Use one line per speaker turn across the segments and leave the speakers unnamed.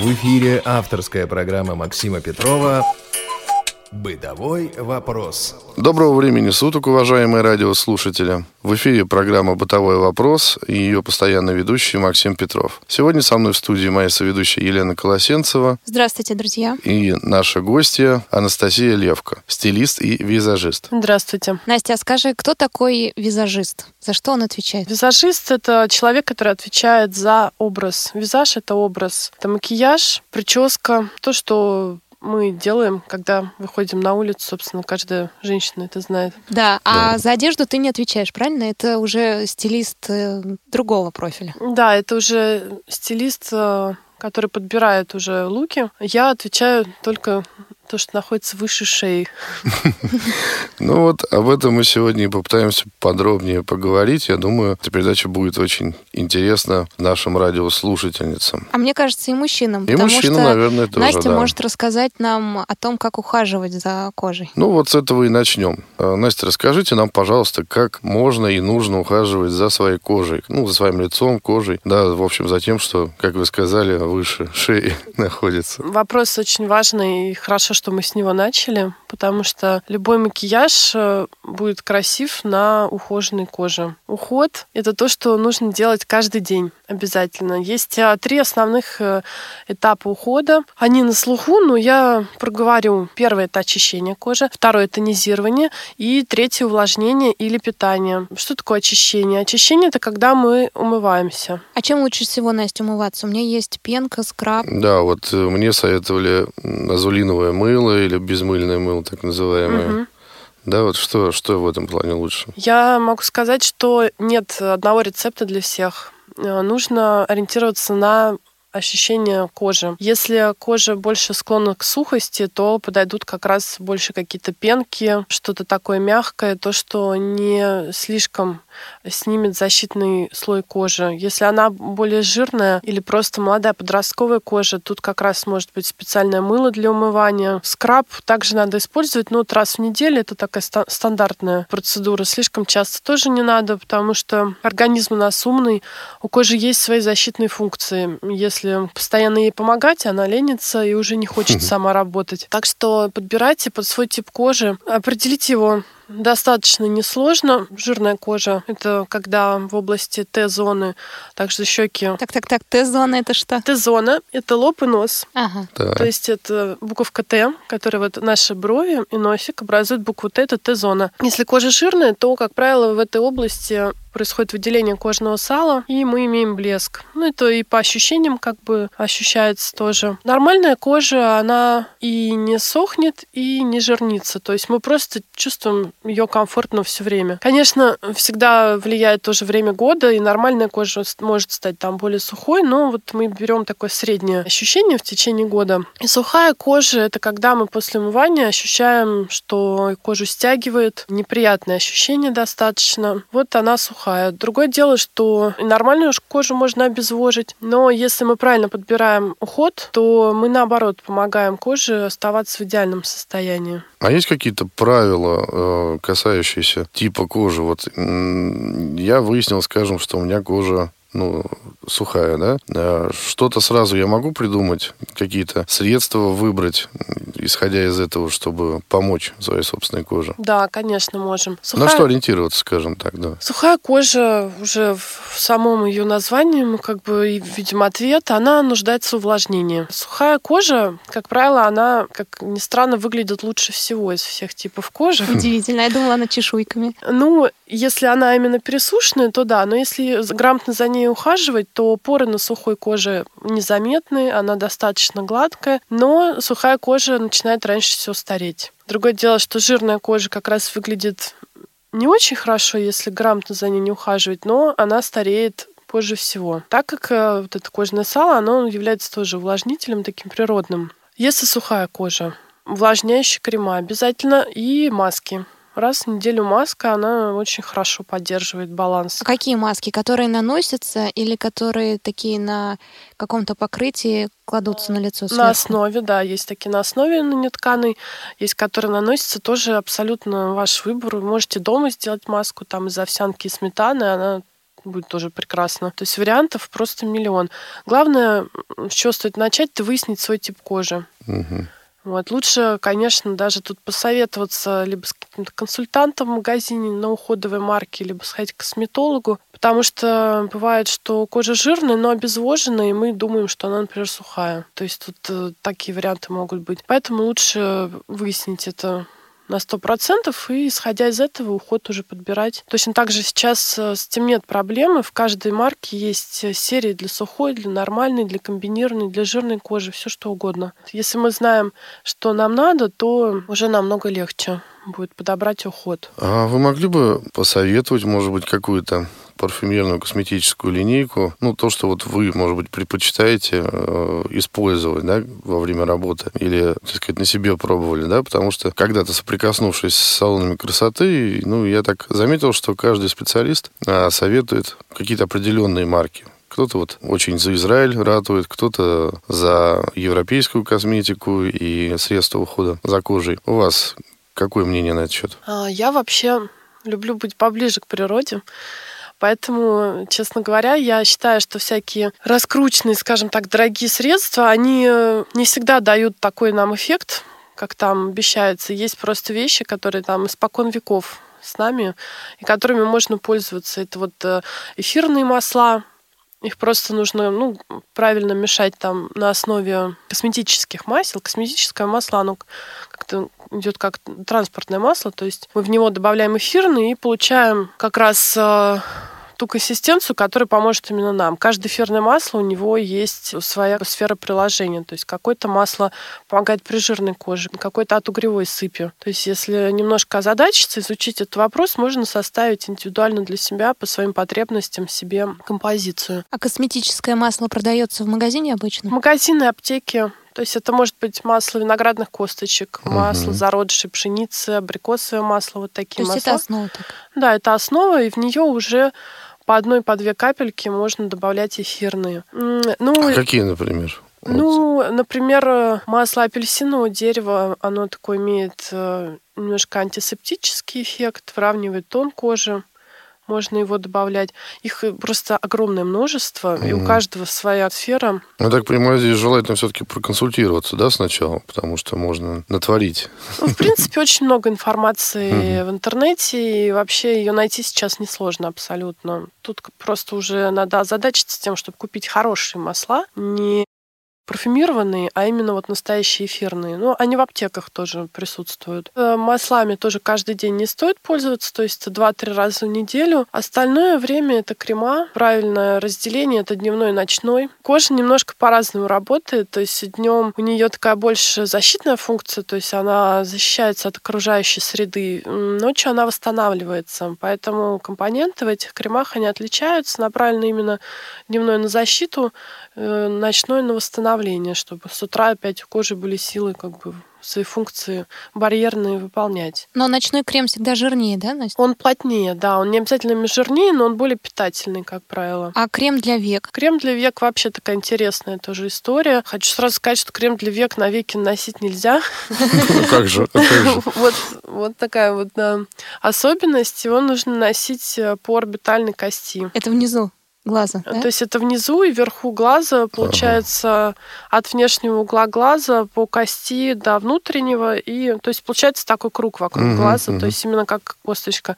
В эфире авторская программа Максима Петрова «Бытовой вопрос».
Доброго времени суток, уважаемые радиослушатели. В эфире программа «Бытовой вопрос» и ее постоянный ведущий Максим Петров. Сегодня со мной в студии моя соведущая Елена Колосенцева.
Здравствуйте, друзья.
И наша гостья Анастасия Левка, стилист и визажист.
Здравствуйте.
Настя, а скажи, кто такой визажист? За что он отвечает?
Визажист — это человек, который отвечает за образ. Визаж — это образ. Это макияж, прическа, то, что мы делаем, когда выходим на улицу, собственно, каждая женщина это знает.
Да, а за одежду ты не отвечаешь, правильно? Это уже стилист э, другого профиля.
Да, это уже стилист, э, который подбирает уже луки. Я отвечаю только то, что находится выше шеи.
Ну вот об этом мы сегодня и попытаемся подробнее поговорить. Я думаю, эта передача будет очень интересна нашим радиослушательницам.
А мне кажется, и мужчинам.
И мужчинам, наверное, тоже,
Настя
да.
может рассказать нам о том, как ухаживать за кожей.
Ну вот с этого и начнем. А, Настя, расскажите нам, пожалуйста, как можно и нужно ухаживать за своей кожей, ну, за своим лицом, кожей, да, в общем, за тем, что, как вы сказали, выше шеи находится.
Вопрос очень важный, и хорошо, что мы с него начали, потому что любой макияж э, будет красив на ухоженной коже. Уход — это то, что нужно делать каждый день обязательно. Есть а, три основных э, этапа ухода. Они на слуху, но я проговорю. Первое — это очищение кожи, второе — это тонизирование, и третье — увлажнение или питание. Что такое очищение? Очищение — это когда мы умываемся.
А чем лучше всего, Настя, умываться? У меня есть пенка, скраб.
Да, вот э, мне советовали м, азулиновое мыло или безмыльное мыло, так называемое.
Мгм.
Да, вот что, что в этом плане лучше?
Я могу сказать, что нет одного рецепта для всех. Э, Нужно ориентироваться на ощущение кожи. Если кожа больше склонна к сухости, то подойдут как раз больше какие-то пенки, что-то такое мягкое, то, что не слишком снимет защитный слой кожи. Если она более жирная или просто молодая подростковая кожа, тут как раз может быть специальное мыло для умывания. Скраб также надо использовать, но вот раз в неделю это такая ста- стандартная процедура. Слишком часто тоже не надо, потому что организм у нас умный, у кожи есть свои защитные функции. Если постоянно ей помогать, она ленится и уже не хочет сама работать. Так что подбирайте под свой тип кожи, определите его достаточно несложно. Жирная кожа — это когда в области Т-зоны, также щеки.
Так-так-так, Т-зона это что?
Т-зона — это лоб и нос.
Ага.
Так.
То есть это буковка Т, которая вот наши брови и носик образуют букву Т, это Т-зона. Если кожа жирная, то, как правило, в этой области происходит выделение кожного сала, и мы имеем блеск. Ну, это и по ощущениям как бы ощущается тоже. Нормальная кожа, она и не сохнет, и не жирнится. То есть мы просто чувствуем ее комфортно все время. Конечно, всегда влияет тоже время года, и нормальная кожа может стать там более сухой, но вот мы берем такое среднее ощущение в течение года. И сухая кожа — это когда мы после умывания ощущаем, что кожу стягивает, неприятное ощущение достаточно. Вот она сухая. Другое дело, что нормальную кожу можно обезвожить, но если мы правильно подбираем уход, то мы наоборот помогаем коже оставаться в идеальном состоянии.
А есть какие-то правила, э, касающиеся типа кожи? Вот я выяснил, скажем, что у меня кожа ну, сухая, да? А Что-то сразу я могу придумать, какие-то средства выбрать, исходя из этого, чтобы помочь своей собственной коже.
Да, конечно, можем.
На
Сухая-
что ориентироваться, скажем так, да?
Сухая кожа уже в самом ее названии, мы как бы видим ответ, она нуждается в увлажнении. Сухая кожа, как правило, она, как ни странно, выглядит лучше всего из всех типов кожи.
Удивительно. Я думала, она чешуйками.
Ну, если она именно пересушенная, то да, но если грамотно за ней ухаживать, то поры на сухой коже незаметны, она достаточно гладкая, но сухая кожа начинает раньше всего стареть. Другое дело, что жирная кожа как раз выглядит не очень хорошо, если грамотно за ней не ухаживать, но она стареет позже всего. Так как э, вот это кожное сало, оно является тоже увлажнителем таким природным. Если сухая кожа, увлажняющие крема обязательно и маски. Раз в неделю маска, она очень хорошо поддерживает баланс.
А какие маски? Которые наносятся или которые такие на каком-то покрытии кладутся на лицо сверху?
На основе, да, есть такие на основе на нетканой, есть которые наносятся, тоже абсолютно ваш выбор. Вы можете дома сделать маску там из овсянки и сметаны, она будет тоже прекрасно. То есть вариантов просто миллион. Главное, с чего стоит начать, это выяснить свой тип кожи.
Мгм.
Вот. Лучше, конечно, даже тут посоветоваться либо с каким-то консультантом в магазине на уходовой марке, либо сходить к косметологу, потому что бывает, что кожа жирная, но обезвоженная, и мы думаем, что она, например, сухая. То есть тут э, такие варианты могут быть. Поэтому лучше выяснить это на сто процентов и, исходя из этого, уход уже подбирать. Точно так же сейчас э, с этим нет проблемы. В каждой марке есть э, серии для сухой, для нормальной, для комбинированной, для жирной кожи, все что угодно. Если мы знаем, что нам надо, то уже намного легче будет подобрать уход.
А вы могли бы посоветовать, может быть, какую-то парфюмерную косметическую линейку, ну, то, что вот вы, может быть, предпочитаете э, использовать, да, во время работы, или, так сказать, на себе пробовали, да, потому что когда-то соприкоснувшись с салонами красоты, ну, я так заметил, что каждый специалист э, советует какие-то определенные марки. Кто-то вот очень за Израиль ратует, кто-то за европейскую косметику и средства ухода за кожей. У вас какое мнение на этот счет?
А, Я вообще люблю быть поближе к природе. Поэтому, честно говоря, я считаю, что всякие раскрученные, скажем так, дорогие средства, они э, не всегда дают такой нам эффект, как там обещается. Есть просто вещи, которые там испокон веков с нами, и которыми можно пользоваться. Это вот э, эфирные масла, их просто нужно ну, правильно мешать там на основе косметических масел. Косметическое масло, оно как-то идет как транспортное масло, то есть мы в него добавляем эфирный и получаем как раз э, ту консистенцию, которая поможет именно нам. Каждое эфирное масло, у него есть своя сфера приложения. То есть какое-то масло помогает при жирной коже, какое-то от угревой сыпи. То есть если немножко озадачиться, изучить этот вопрос, можно составить индивидуально для себя по своим потребностям себе композицию.
А косметическое масло продается в магазине обычно?
Магазины, аптеки, то есть это может быть масло виноградных косточек,
Мгм.
масло зародышей пшеницы, абрикосовое масло, вот
То
такие
есть это
масла.
основа так.
Да, это основа, и в нее уже по одной, по две капельки можно добавлять эфирные. Ну,
А какие, например?
Ну, например, э, масло апельсинового дерева, оно такой имеет э, немножко антисептический эффект, выравнивает тон кожи. Можно его добавлять. Их э, просто огромное множество, и у каждого своя сфера.
Я так понимаю, здесь желательно все-таки проконсультироваться, да, сначала, потому что можно натворить.
Ну, в принципе, очень много информации в интернете, и вообще ее найти сейчас несложно абсолютно. Тут просто уже надо озадачиться тем, чтобы купить хорошие масла, не парфюмированные, а именно вот настоящие эфирные. Ну, они в аптеках тоже присутствуют. Э, Маслами тоже каждый день не стоит пользоваться, то есть 2-3 раза в неделю. Остальное время это крема. Правильное разделение это дневной и ночной. Кожа немножко по-разному работает, то есть днем у нее такая больше защитная функция, то есть она защищается от окружающей среды. Ночью она восстанавливается, поэтому компоненты в этих кремах они отличаются, направлены именно дневной на защиту, э, ночной на восстановление, чтобы с утра опять у кожи были силы как бы свои функции барьерные выполнять.
Но ночной крем всегда жирнее, да, Настя?
Он плотнее, да, он не обязательно жирнее, но он более питательный, как правило.
А крем для век?
Крем для век вообще такая интересная тоже история. Хочу сразу сказать, что крем для век на веки носить нельзя.
Ну как же, а?
Вот, вот такая вот особенность. Его нужно носить э, по орбитальной кости.
Это внизу глаза, да?
То есть это внизу и вверху глаза, получается, от внешнего угла глаза по кости до внутреннего. И, то есть получается такой круг вокруг
Мгм,
глаза,
мгм.
то есть именно как косточка.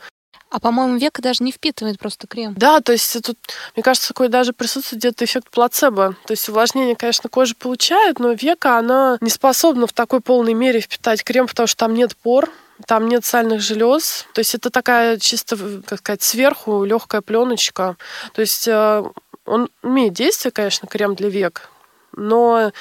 А по-моему, века даже не впитывает просто крем.
Да, то есть тут, мне кажется, такой даже присутствует где-то эффект плацебо. То есть увлажнение, конечно, кожа получает, но века она не способна в такой полной мере впитать крем, потому что там нет пор, там нет сальных желез. То есть это такая чисто, как сказать, сверху легкая пленочка. То есть э, он имеет действие, конечно, крем для век, но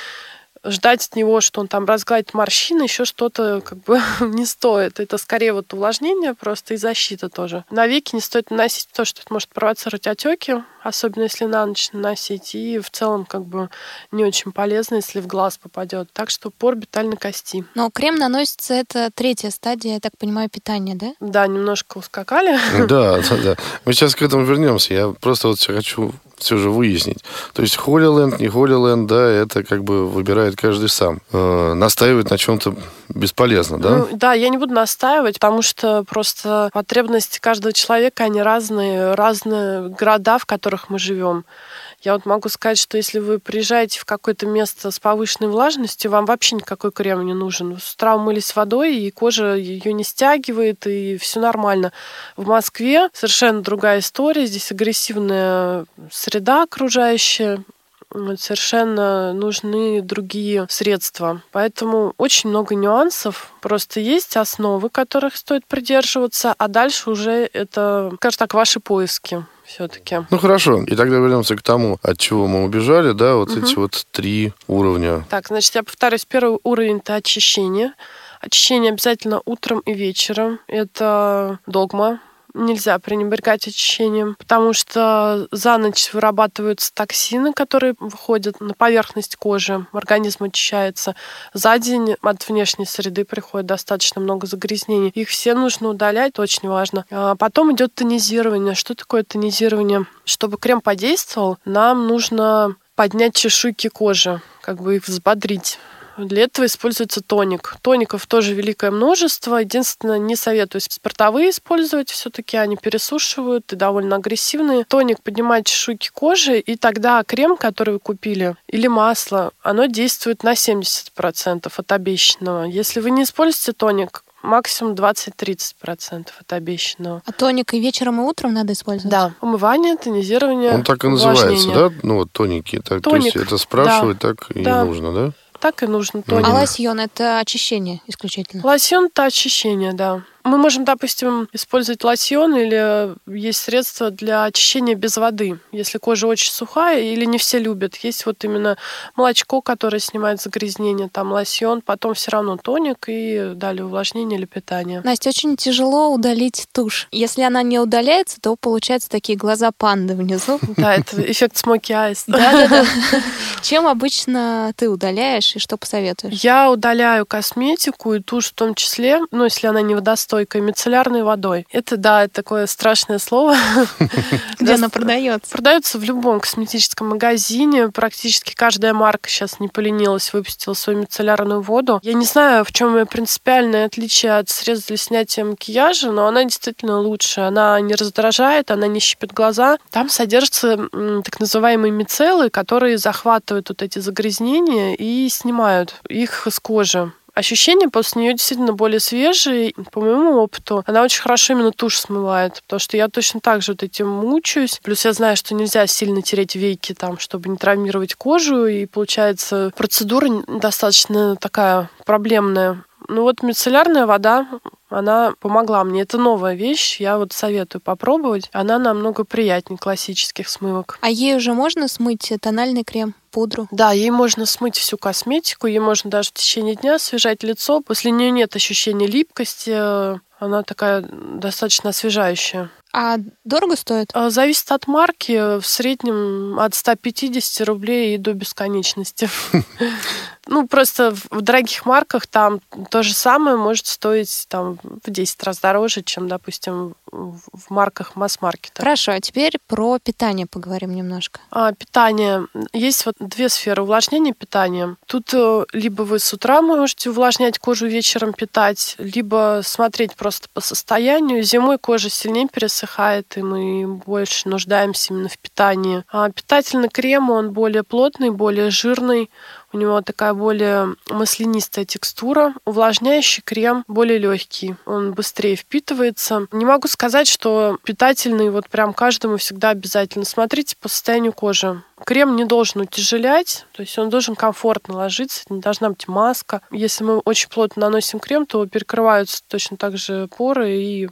ждать от него, что он там разгладит морщины, еще что-то как бы не стоит. Это скорее вот увлажнение просто и защита тоже. На веки не стоит наносить, потому что это может провоцировать отеки, особенно если на ночь наносить, и в целом как бы не очень полезно, если в глаз попадет. Так что порбиталь кости.
Но крем наносится, это третья стадия, я так понимаю, питания, да?
Да, немножко ускакали.
Да, да, да. Мы сейчас к этому вернемся. Я просто вот хочу все же выяснить. То есть Холлиленд, не Холлиленд, да, это как бы выбирает каждый сам. Э, настаивать на чем-то бесполезно, да?
Ну, да, я не буду настаивать, потому что просто потребности каждого человека, они разные, разные города, в которых мы живем. Я вот могу сказать, что если вы приезжаете в какое-то место с повышенной влажностью, вам вообще никакой крем не нужен. С утра умылись водой, и кожа ее не стягивает, и все нормально. В Москве совершенно другая история. Здесь агрессивная среда окружающая, совершенно нужны другие средства. Поэтому очень много нюансов. Просто есть основы, которых стоит придерживаться, а дальше уже это, скажем так, ваши поиски все-таки.
Ну хорошо, и тогда вернемся к тому, от чего мы убежали, да, вот угу. эти вот три уровня.
Так, значит, я повторюсь, первый уровень это очищение. Очищение обязательно утром и вечером. Это догма нельзя пренебрегать очищением, потому что за ночь вырабатываются токсины, которые выходят на поверхность кожи, организм очищается. За день от внешней среды приходит достаточно много загрязнений. Их все нужно удалять, очень важно. А потом идет тонизирование. Что такое тонизирование? Чтобы крем подействовал, нам нужно поднять чешуйки кожи, как бы их взбодрить. Для этого используется тоник. Тоников тоже великое множество. Единственное, не советую спиртовые использовать. Все-таки они пересушивают и довольно агрессивные. Тоник поднимает чешуйки кожи, и тогда крем, который вы купили, или масло, оно действует на 70% от обещанного. Если вы не используете тоник, максимум 20-30% от обещанного.
А тоник и вечером, и утром надо использовать?
Да. Умывание, тонизирование,
Он так и называется, да? Ну вот тоники. Так, Тоник, то есть это спрашивать да. так и да. нужно, да?
Так и нужно тоник.
А лосьон это очищение исключительно?
Лосьон это очищение, да. Мы можем, допустим, использовать лосьон или есть средства для очищения без воды, если кожа очень сухая или не все любят. Есть вот именно молочко, которое снимает загрязнение, там лосьон, потом все равно тоник и далее увлажнение или питание.
Настя, очень тяжело удалить тушь. Если она не удаляется, то получаются такие глаза панды внизу.
Да, это эффект смоки айс.
Чем обычно ты удаляешь и что посоветуешь?
Я удаляю косметику и тушь в том числе, ну, если она не водостойкая, водостойкой, мицеллярной водой. Это, да, такое страшное слово.
Где она продается?
Продается в любом косметическом магазине. Практически каждая марка сейчас не поленилась, выпустила свою мицеллярную воду. Я не знаю, в чем принципиальное отличие от средств для снятия макияжа, но она действительно лучше. Она не раздражает, она не щипит глаза. Там содержатся так называемые мицеллы, которые захватывают вот эти загрязнения и снимают их с кожи ощущения после нее действительно более свежие. По моему опыту, она очень хорошо именно тушь смывает, потому что я точно так же вот этим мучаюсь. Плюс я знаю, что нельзя сильно тереть веки там, чтобы не травмировать кожу, и получается процедура достаточно такая проблемная. Ну вот мицеллярная вода, она помогла мне. Это новая вещь, я вот советую попробовать. Она намного приятнее классических смывок.
А ей уже можно смыть тональный крем? пудру.
Да, ей можно смыть всю косметику, ей можно даже в течение дня освежать лицо. После нее нет ощущения липкости, она такая достаточно освежающая.
А дорого стоит?
А, зависит от марки. В среднем от 150 рублей и до бесконечности. Ну, просто в дорогих марках там то же самое может стоить там в 10 раз дороже, чем, допустим, в марках масс-маркета.
Хорошо, а теперь про питание поговорим немножко.
А, питание. Есть вот две сферы увлажнения питания. Тут э, либо вы с утра можете увлажнять кожу, вечером питать, либо смотреть просто по состоянию. Зимой кожа сильнее пересыхает, и мы больше нуждаемся именно в питании. А питательный крем, он более плотный, более жирный, у него такая более маслянистая текстура. Увлажняющий крем более легкий, он быстрее впитывается. Не могу сказать, что питательный вот прям каждому всегда обязательно. Смотрите по состоянию кожи. Крем не должен утяжелять, то есть он должен комфортно ложиться, не должна быть маска. Если мы очень плотно наносим крем, то перекрываются точно так же поры и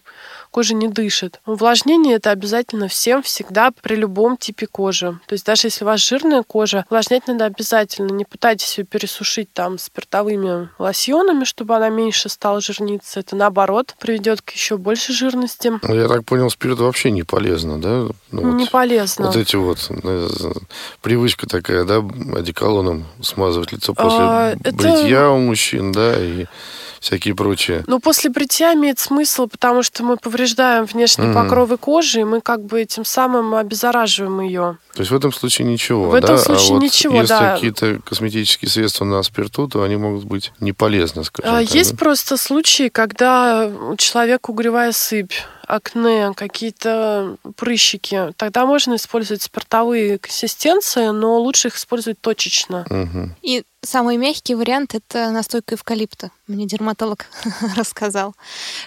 кожа не дышит. Увлажнение это обязательно всем, всегда, при любом типе кожи. То есть даже если у вас жирная кожа, увлажнять надо обязательно. Не пытайтесь ее пересушить там спиртовыми лосьонами, чтобы она меньше стала жирниться. Это наоборот приведет к еще больше жирности.
Ну, я так понял, спирт вообще не полезно, да?
Ну, не полезно.
Вот эти вот э, привычка такая, да, одеколоном смазывать лицо после а, бритья это... у мужчин, да, и всякие прочие.
Ну, после бритья имеет смысл, потому что мы повреждаем внешние mm-hmm. покровы кожи, и мы как бы этим самым обеззараживаем ее.
То есть в этом случае ничего,
В
да?
этом случае а вот ничего,
если
да.
какие-то косметические средства на спирту, то они могут быть не полезны, скажем а, так.
Есть
да?
просто случаи, когда у человека угревая сыпь, акне, какие-то прыщики, тогда можно использовать спиртовые консистенции, но лучше их использовать точечно.
Угу.
И самый мягкий вариант это настойка эвкалипта. Мне дерматолог рассказал,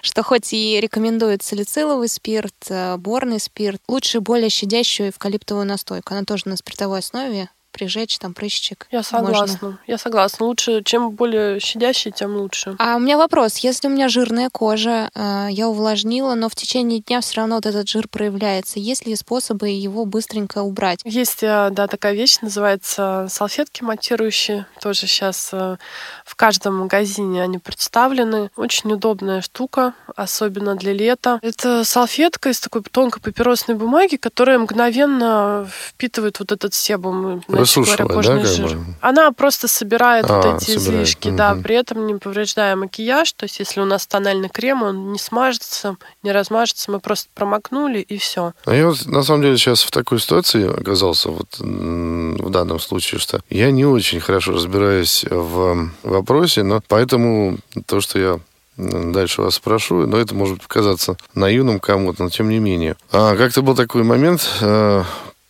что хоть и рекомендует салициловый спирт, э, борный спирт, лучше более щадящую эвкалиптовую настойку. Она тоже на спиртовой основе, прижечь там прыщичек.
Я согласна. Можно. Я согласна. Лучше, чем более щадящий, тем лучше.
А у меня вопрос. Если у меня жирная кожа, э, я увлажнила, но в течение дня все равно вот этот жир проявляется, есть ли способы его быстренько убрать?
Есть, э, да, такая вещь, называется салфетки матирующие. Тоже сейчас э, в каждом магазине они представлены. Очень удобная штука, особенно для лета. Это салфетка из такой тонкой папиросной бумаги, которая мгновенно впитывает вот этот себум
Высушивает, да, жир. Бы?
Она просто собирает а, вот эти собирает. излишки, угу. да, при этом не повреждая макияж. То есть, если у нас тональный крем, он не смажется, не размажется, мы просто промокнули и все.
А я вот на самом деле сейчас в такой ситуации оказался вот в данном случае, что я не очень хорошо разбираюсь в вопросе, но поэтому то, что я дальше вас спрошу, но это может показаться наивным кому-то, но тем не менее. А как-то был такой момент, э,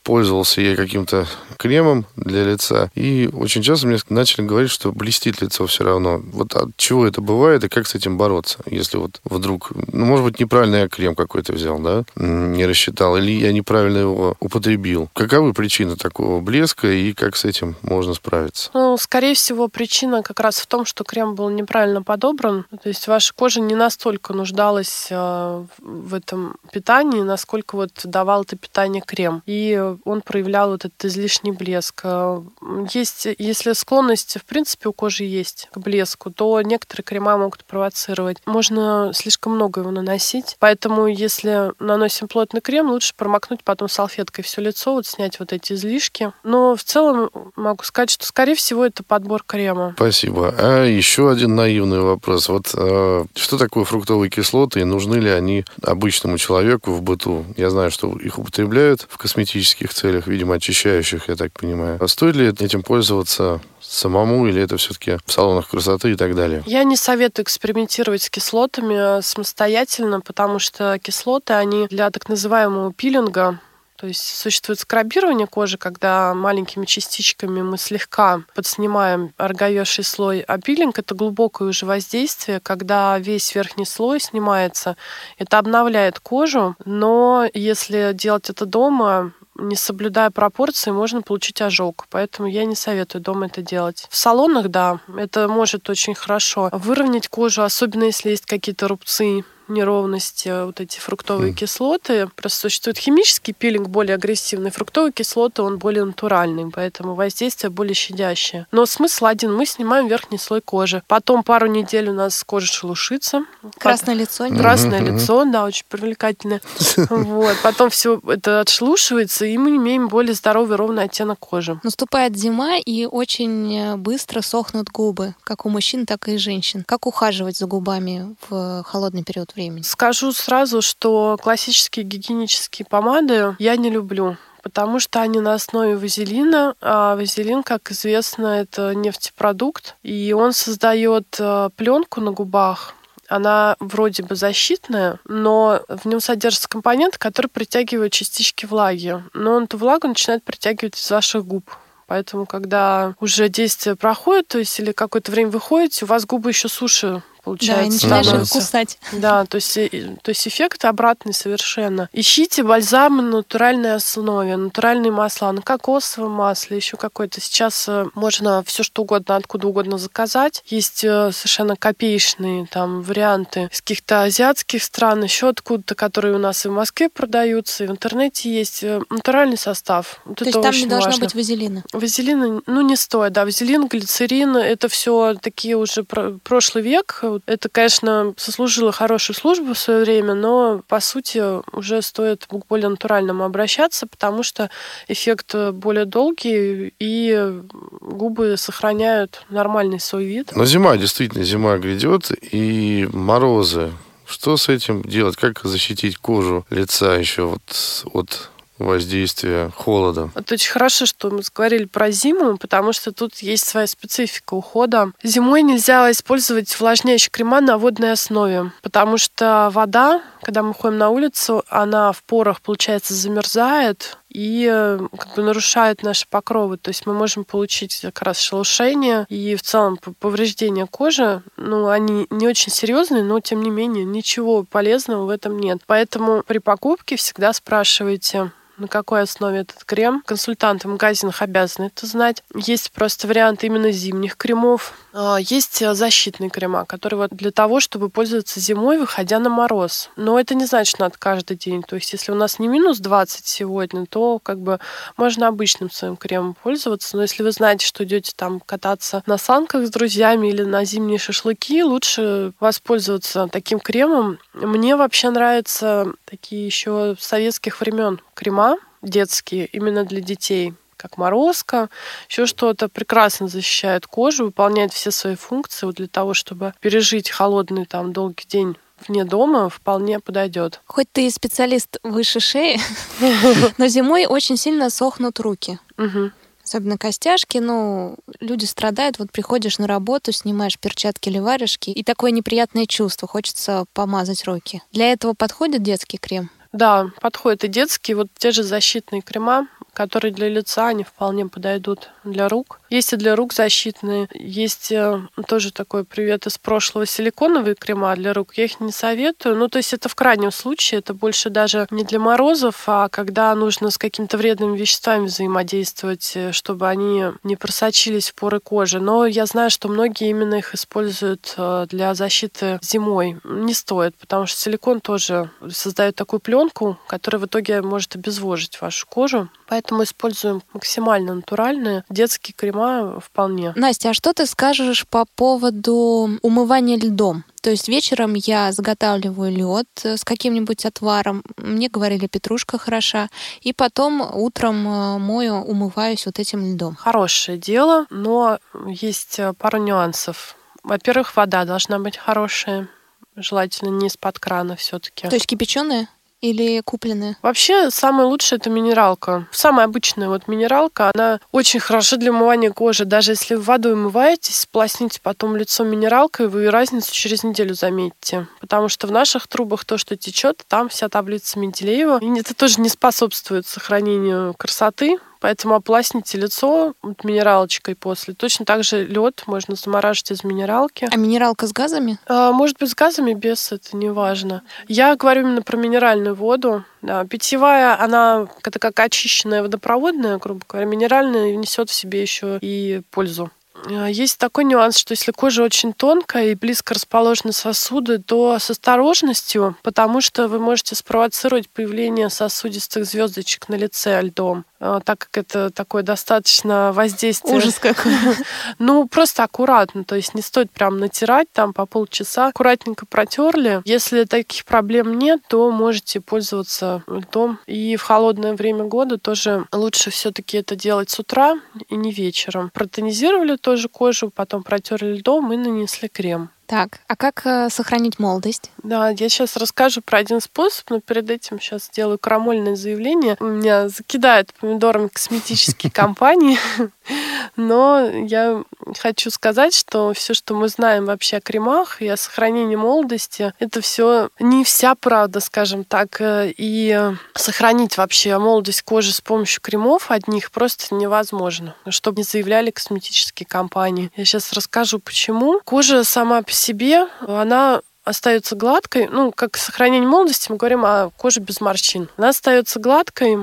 пользовался я каким-то кремом для лица, и очень часто мне начали говорить, что блестит лицо все равно. Вот от чего это бывает и как с этим бороться, если вот вдруг, ну, может быть, неправильно я крем какой-то взял, да, не рассчитал, или я неправильно его употребил. Каковы причины такого блеска и как с этим можно справиться?
Ну, скорее всего, причина как раз в том, что крем был неправильно подобран. То есть ваша кожа не настолько нуждалась э, в этом питании, насколько вот давал это питание крем. И он проявлял вот этот излишний блеск. Э, есть, если склонность, в принципе, у кожи есть к блеску, то некоторые крема могут провоцировать. Можно слишком много его наносить. Поэтому, если наносим плотный крем, лучше промокнуть потом салфеткой все лицо, вот снять вот эти излишки. Но в целом могу сказать, что, скорее всего, это подбор крема.
Спасибо. А еще один наивный вопрос. Вот э, что такое фруктовые кислоты и нужны ли они обычному человеку в быту? Я знаю, что их употребляют в косметических таких целях, видимо, очищающих, я так понимаю. А стоит ли этим пользоваться самому или это все-таки в салонах красоты и так далее?
Я не советую экспериментировать с кислотами самостоятельно, потому что кислоты, они для так называемого пилинга, то есть существует скрабирование кожи, когда маленькими частичками мы слегка подснимаем ороговевший слой, а пилинг — это глубокое уже воздействие, когда весь верхний слой снимается. Это обновляет кожу, но если делать это дома, не соблюдая пропорции, можно получить ожог. Поэтому я не советую дома это делать. В салонах, да, это может очень хорошо выровнять кожу, особенно если есть какие-то рубцы неровности, вот эти фруктовые mm. кислоты. Просто существует химический пилинг более агрессивный, фруктовые кислоты, он более натуральный, поэтому воздействие более щадящее. Но смысл один, мы снимаем верхний слой кожи. Потом пару недель у нас кожа шелушится.
Красное Под... лицо.
Красное mm-hmm. лицо, да, очень привлекательное. Вот. Потом все это отшелушивается, и мы имеем более здоровый ровный оттенок кожи.
Наступает зима, и очень э, быстро сохнут губы, как у мужчин, так и женщин. Как ухаживать за губами в холодный период времени?
Скажу сразу, что классические гигиенические помады я не люблю потому что они на основе вазелина, а вазелин, как известно, это нефтепродукт, и он создает э, пленку на губах, она вроде бы защитная, но в нем содержится компонент, который притягивает частички влаги. Но он эту влагу начинает притягивать из ваших губ. Поэтому, когда уже действие проходит, то есть или какое-то время выходите, у вас губы еще суше получается.
Да, и начинаешь их кусать.
Да, то есть, э, то есть эффект обратный совершенно. Ищите бальзамы на натуральной основе, натуральные масла, на кокосовом масле, еще какой-то. Сейчас э, можно все что угодно, откуда угодно заказать. Есть э, совершенно копеечные там варианты из каких-то азиатских стран, еще откуда-то, которые у нас и в Москве продаются, и в интернете есть. Натуральный состав. Вот
То есть там не должно
важно.
быть вазелина.
Вазелина, ну, не стоит, да. Вазелин, глицерин, это все такие уже про- прошлый век. Это, конечно, сослужило хорошую службу в свое время, но, по сути, уже стоит к более натуральному обращаться, потому что эффект более долгий, и губы сохраняют нормальный свой вид.
Но зима, действительно, зима грядет, и морозы. Что с этим делать? Как защитить кожу лица еще вот от воздействия холода?
Это очень хорошо, что мы говорили про зиму, потому что тут есть своя специфика ухода. Зимой нельзя использовать увлажняющие крема на водной основе, потому что вода, когда мы ходим на улицу, она в порах, получается, замерзает и э, как бы нарушает наши покровы. То есть мы можем получить как раз шелушение и в целом п- повреждения кожи. Ну, они не очень серьезные, но тем не менее ничего полезного в этом нет. Поэтому при покупке всегда спрашивайте, на какой основе этот крем. Консультанты в магазинах обязаны это знать. Есть просто варианты именно зимних кремов. А, Есть э, защитные крема, которые вот для того, чтобы пользоваться зимой, выходя на мороз. Но это не значит, что надо каждый день. То есть, если у нас не минус 20 сегодня, то как бы можно обычным своим кремом пользоваться. Но если вы знаете, что идете там кататься на санках с друзьями или на зимние шашлыки, лучше воспользоваться таким кремом. Мне вообще нравятся такие еще советских времен крема детские, именно для детей как морозка, еще что-то прекрасно защищает кожу, выполняет все свои функции вот для того, чтобы пережить холодный там долгий день вне дома, вполне подойдет.
Хоть ты и специалист выше шеи, но зимой очень сильно сохнут руки. Особенно костяшки, ну, люди страдают, вот приходишь на работу, снимаешь перчатки или варежки, и такое неприятное чувство, хочется помазать руки. Для этого подходит детский крем?
Да, подходят и детские, вот те же защитные крема, которые для лица, они вполне подойдут для рук. Есть и для рук защитные. Есть э, тоже такой привет из прошлого силиконовые крема для рук. Я их не советую. Ну, то есть это в крайнем случае. Это больше даже не для морозов, а когда нужно с какими-то вредными веществами взаимодействовать, э, чтобы они не просочились в поры кожи. Но я знаю, что многие именно их используют э, для защиты зимой. Не стоит, потому что силикон тоже создает такую пленку, которая в итоге может обезвожить вашу кожу. Поэтому используем максимально натуральные детские крема вполне.
Настя, а что ты скажешь по поводу умывания льдом? То есть вечером я заготавливаю лед с каким-нибудь отваром. Мне говорили, петрушка хороша. И потом утром э, мою, умываюсь вот этим льдом.
Хорошее дело, но есть э, пару нюансов. Во-первых, вода должна быть хорошая, желательно не из-под крана все-таки.
То есть кипяченая или купленная?
Вообще, самое лучшее это минералка. Самая обычная вот минералка, она очень хороша для умывания кожи. Даже если вы водой умываетесь, сплосните потом лицо минералкой, вы разницу через неделю заметите. Потому что в наших трубах то, что течет, там вся таблица Менделеева. И это тоже не способствует сохранению красоты. Поэтому ополосните лицо минералочкой после. Точно так же лед можно замораживать из минералки.
А минералка с газами?
А, Может быть, с газами, без, это не важно. Я говорю именно про минеральную воду. Да, питьевая, она это как очищенная водопроводная, грубо говоря. Минеральная несет в себе еще и пользу. А, Есть такой нюанс, что если кожа очень тонкая и близко расположены сосуды, то с осторожностью, потому что вы можете спровоцировать появление сосудистых звездочек на лице льдом, так как это такое достаточно воздействие.
Ужас какой.
Ну, просто аккуратно, то есть не стоит прям натирать там по полчаса. Аккуратненько протерли. Если таких проблем нет, то можете пользоваться льдом. И в холодное время года тоже лучше все-таки это делать с утра и не вечером. Протонизировали тоже кожу, потом протерли льдом и нанесли крем.
Так, а как э, сохранить молодость?
Да, я сейчас расскажу про один способ, но перед этим сейчас сделаю крамольное заявление. У меня закидают помидорами косметические компании. Но я хочу сказать, что все, что мы знаем вообще о кремах и о сохранении молодости, это все не вся правда, скажем так. И сохранить вообще молодость кожи с помощью кремов одних просто невозможно, чтобы не заявляли косметические компании. Я сейчас расскажу, почему. Кожа сама по себе, она остается гладкой, ну, как сохранение молодости, мы говорим о коже без морщин. Она остается гладкой,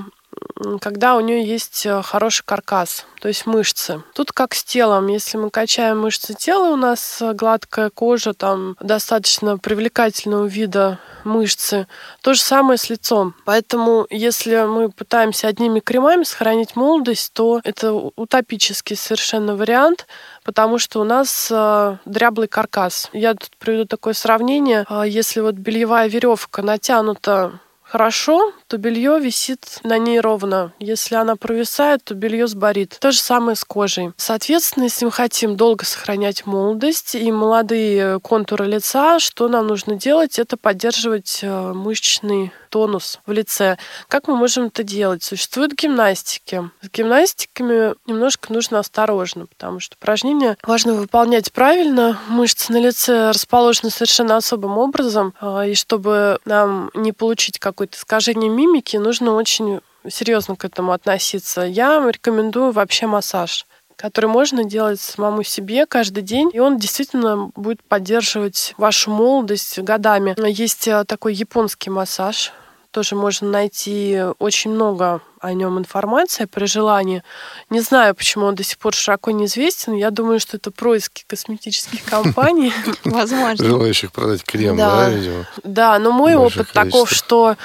когда у нее есть э, хороший каркас, то есть мышцы. Тут как с телом. Если мы качаем мышцы тела, у нас э, гладкая кожа, там достаточно привлекательного вида мышцы. То же самое с лицом. Поэтому, если мы пытаемся одними кремами сохранить молодость, то это утопический совершенно вариант, потому что у нас э, дряблый каркас. Я тут приведу такое сравнение. Если вот бельевая веревка натянута хорошо, то белье висит на ней ровно. Если она провисает, то белье сборит. То же самое с кожей. Соответственно, если мы хотим долго сохранять молодость и молодые контуры лица, что нам нужно делать? Это поддерживать э, мышечный тонус в лице. Как мы можем это делать? Существуют гимнастики. С гимнастиками немножко нужно осторожно, потому что упражнения важно выполнять правильно. Мышцы на лице расположены совершенно особым образом, э, и чтобы нам не получить какое-то искажение мимики, нужно очень серьезно к этому относиться. Я рекомендую вообще массаж который можно делать самому себе каждый день, и он действительно будет поддерживать вашу молодость годами. Есть э, такой японский массаж, тоже можно найти очень много о нем информации при желании. Не знаю, почему он до сих пор широко неизвестен. Я думаю, что это происки косметических компаний.
Возможно.
Желающих продать крем, да, видимо?
Да, но мой опыт таков, что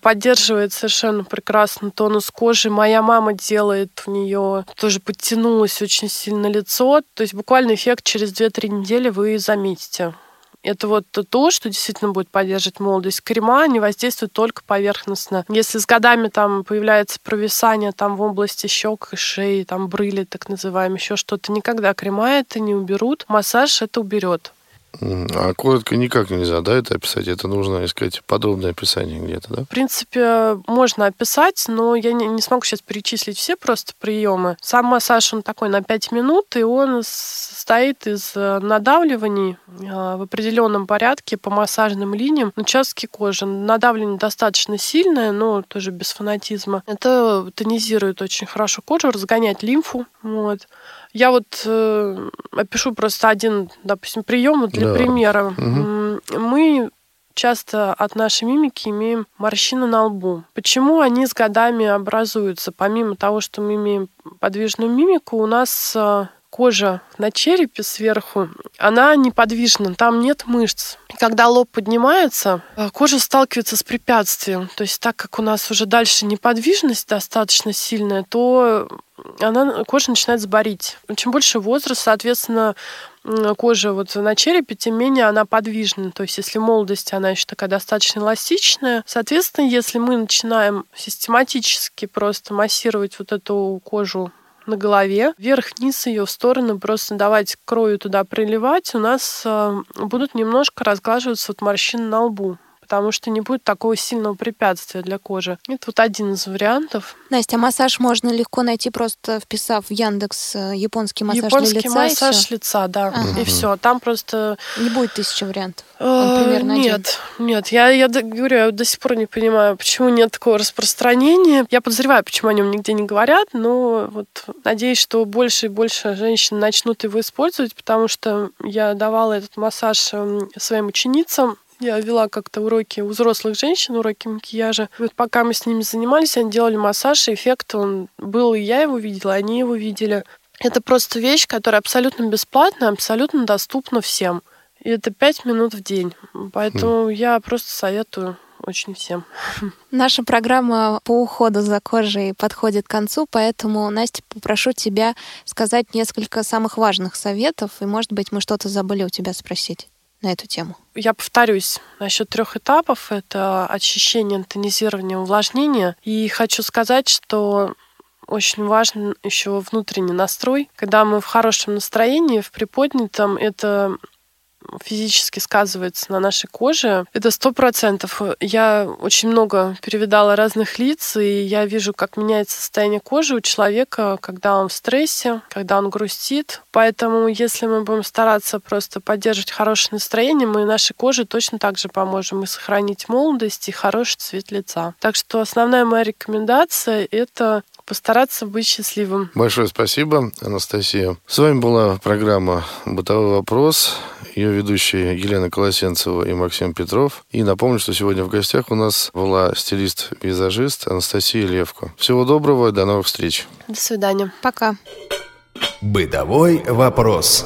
поддерживает совершенно прекрасно тонус кожи. Моя мама делает у нее тоже подтянулось очень сильно лицо. То есть буквально эффект через 2-3 недели вы заметите. Это вот то, что действительно будет поддерживать молодость. Крема не воздействуют только поверхностно. Если с годами там появляется провисание там в области щек и шеи, там брыли, так называемые, еще что-то, никогда крема это не уберут. Массаж это уберет.
А коротко никак нельзя, да, это описать? Это нужно искать подобное описание где-то, да?
В принципе, можно описать, но я не, не смогу сейчас перечислить все просто приемы. Сам массаж, он такой на 5 минут, и он состоит из э, надавливаний э, в определенном порядке по массажным линиям на участке кожи. Надавливание достаточно сильное, но тоже без фанатизма. Это тонизирует очень хорошо кожу, разгоняет лимфу. Вот. Я вот э, опишу просто один, допустим, прием для да. примера. Угу. Мы часто от нашей мимики имеем морщины на лбу. Почему они с годами образуются? Помимо того, что мы имеем подвижную мимику, у нас э, кожа на черепе сверху, она неподвижна, там нет мышц. Когда лоб поднимается, э, кожа сталкивается с препятствием. То есть так как у нас уже дальше неподвижность достаточно сильная, то она, кожа начинает сборить. Чем больше возраст, соответственно, кожа вот на черепе, тем менее она подвижна. То есть если в молодости она еще такая достаточно эластичная, соответственно, если мы начинаем систематически просто массировать вот эту кожу на голове, вверх-вниз ее в стороны просто давать крою туда приливать, у нас э, будут немножко разглаживаться вот морщины на лбу потому что не будет такого сильного препятствия для кожи. Это вот один из вариантов.
Настя, а массаж можно легко найти, просто вписав в Яндекс э, японский массаж
японский
для лица.
массаж лица, да. Ага. И все. Там просто...
Не будет тысячи вариантов.
Он примерно нет, один. нет. Я, я говорю, я до сих пор не понимаю, почему нет такого распространения. Я подозреваю, почему о нем нигде не говорят, но вот надеюсь, что больше и больше женщин начнут его использовать, потому что я давала этот массаж эм, своим ученицам, я вела как-то уроки у взрослых женщин, уроки макияжа. И вот пока мы с ними занимались, они делали массаж, и эффект он был, и я его видела, и они его видели. Это просто вещь, которая абсолютно бесплатная, абсолютно доступна всем. И это пять минут в день. Поэтому mm. я просто советую очень всем.
Наша программа по уходу за кожей подходит к концу, поэтому, Настя, попрошу тебя сказать несколько самых важных советов, и, может быть, мы что-то забыли у тебя спросить на эту тему?
Я повторюсь насчет трех этапов. Это очищение, тонизирование, увлажнение. И хочу сказать, что очень важен еще внутренний настрой. Когда мы в хорошем настроении, в приподнятом, это физически сказывается на нашей коже. Это сто процентов. Я очень много перевидала разных лиц, и я вижу, как меняется состояние кожи у человека, когда он в стрессе, когда он грустит. Поэтому, если мы будем стараться просто поддерживать хорошее настроение, мы нашей коже точно так же поможем и сохранить молодость и хороший цвет лица. Так что основная моя рекомендация — это постараться быть счастливым.
Большое спасибо, Анастасия. С вами была программа «Бытовой вопрос». Ее ведущие Елена Колосенцева и Максим Петров. И напомню, что сегодня в гостях у нас была стилист-визажист Анастасия Левко. Всего доброго, до новых встреч.
До свидания.
Пока.
Бытовой вопрос.